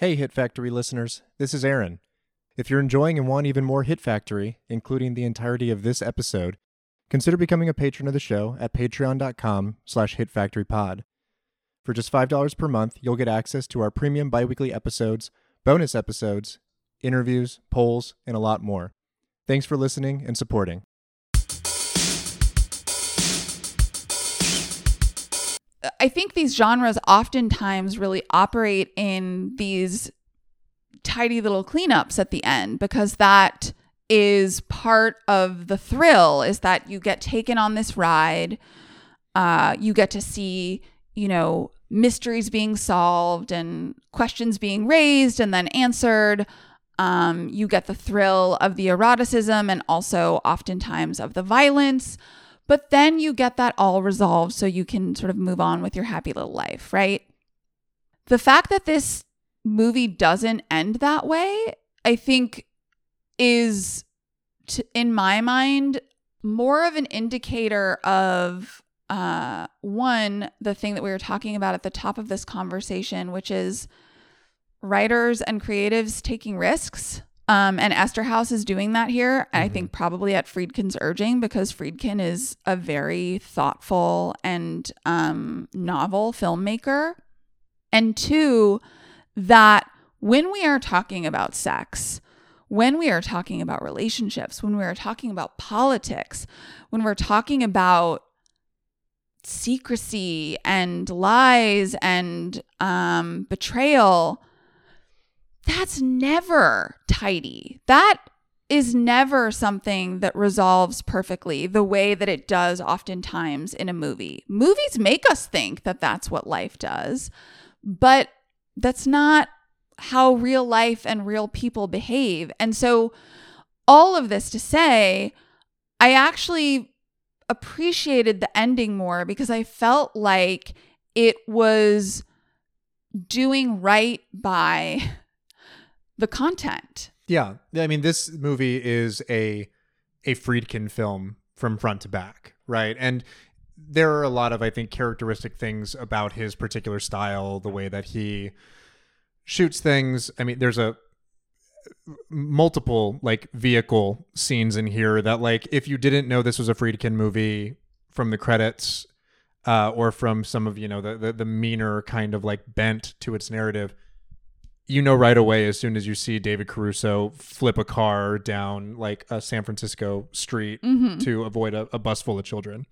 Hey, Hit Factory listeners, this is Aaron. If you're enjoying and want even more Hit Factory, including the entirety of this episode, consider becoming a patron of the show at patreon.com slash hitfactorypod. For just $5 per month, you'll get access to our premium biweekly episodes, bonus episodes, interviews, polls, and a lot more. Thanks for listening and supporting. I think these genres oftentimes really operate in these tidy little cleanups at the end because that is part of the thrill is that you get taken on this ride. Uh, you get to see you know mysteries being solved and questions being raised and then answered. Um, you get the thrill of the eroticism and also oftentimes of the violence but then you get that all resolved so you can sort of move on with your happy little life, right? The fact that this movie doesn't end that way, I think is t- in my mind more of an indicator of uh one the thing that we were talking about at the top of this conversation which is writers and creatives taking risks um, and House is doing that here. Mm-hmm. I think probably at Friedkin's urging because Friedkin is a very thoughtful and um, novel filmmaker. And two, that when we are talking about sex, when we are talking about relationships, when we are talking about politics, when we're talking about secrecy and lies and um, betrayal, that's never tidy. That is never something that resolves perfectly the way that it does oftentimes in a movie. Movies make us think that that's what life does, but that's not how real life and real people behave. And so, all of this to say, I actually appreciated the ending more because I felt like it was doing right by the content. Yeah. I mean, this movie is a a Friedkin film from front to back, right? And there are a lot of, I think, characteristic things about his particular style, the way that he shoots things. I mean, there's a multiple like vehicle scenes in here that like if you didn't know this was a Friedkin movie from the credits uh, or from some of you know the, the the meaner kind of like bent to its narrative you know right away as soon as you see David Caruso flip a car down like a San Francisco street mm-hmm. to avoid a, a bus full of children.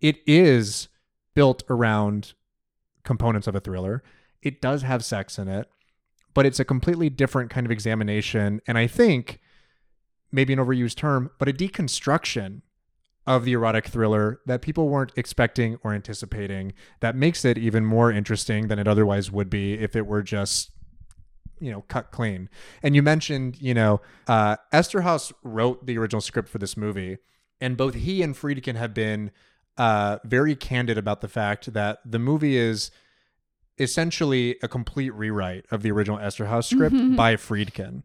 It is built around components of a thriller. It does have sex in it, but it's a completely different kind of examination. And I think, maybe an overused term, but a deconstruction of the erotic thriller that people weren't expecting or anticipating that makes it even more interesting than it otherwise would be if it were just you know cut clean. And you mentioned you know uh, Eszterhas wrote the original script for this movie, and both he and Friedkin have been uh, very candid about the fact that the movie is essentially a complete rewrite of the original Eszterhas script mm-hmm. by Friedkin.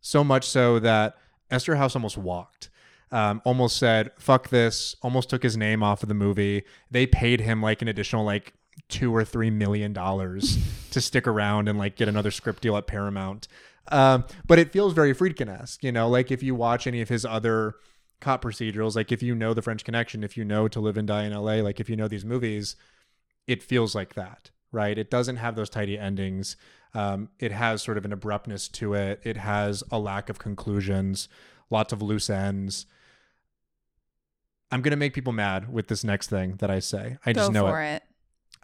So much so that Eszterhas almost walked. Um, almost said fuck this almost took his name off of the movie they paid him like an additional like two or three million dollars to stick around and like get another script deal at Paramount. Um, but it feels very Friedkin-esque, you know, like if you watch any of his other cop procedurals, like if you know The French Connection, if you know To Live and Die in LA, like if you know these movies, it feels like that, right? It doesn't have those tidy endings. Um, it has sort of an abruptness to it. It has a lack of conclusions, lots of loose ends. I'm gonna make people mad with this next thing that I say. I just know it. it.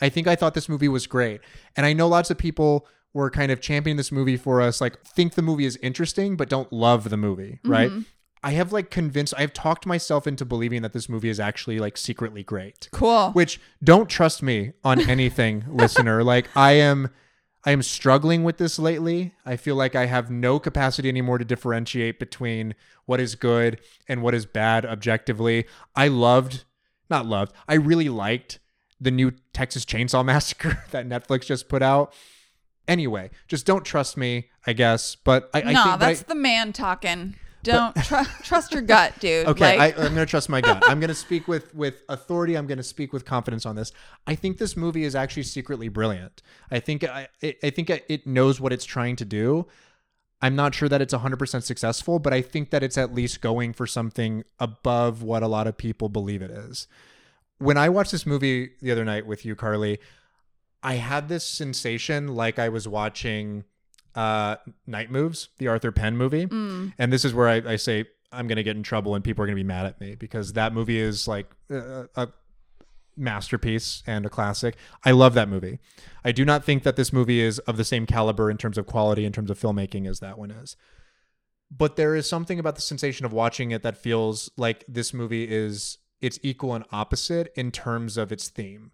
I think I thought this movie was great. And I know lots of people were kind of championing this movie for us, like think the movie is interesting, but don't love the movie, right? Mm-hmm. I have like convinced, I have talked myself into believing that this movie is actually like secretly great. Cool. Which don't trust me on anything, listener. Like I am. I am struggling with this lately. I feel like I have no capacity anymore to differentiate between what is good and what is bad objectively. I loved, not loved, I really liked the new Texas Chainsaw Massacre that Netflix just put out. Anyway, just don't trust me, I guess. But I, no, I think that's I, the man talking. don't tr- trust your gut, dude. Okay, Like, I, I'm going to trust my gut. I'm to speak with with authority. I'm to speak with confidence on this. I think this movie is actually secretly brilliant. I think I, I think it knows what it's trying to do. I'm not sure that it's 100% successful, but I think that it's at least going for something above what a lot of people believe it is. When I watched this movie the other night with you, Carly, I had this sensation like I was watching uh, Night Moves, the Arthur Penn movie. mm, And this is where I, I say I'm going to get in trouble and people are going to be mad at me because that movie is like a, a masterpiece and a classic. I love that movie. I do not think that this movie is of the same caliber in terms of quality, in terms of filmmaking, as that one is. But there is something about the sensation of watching it that feels like this movie is it's equal and opposite in terms of its theme.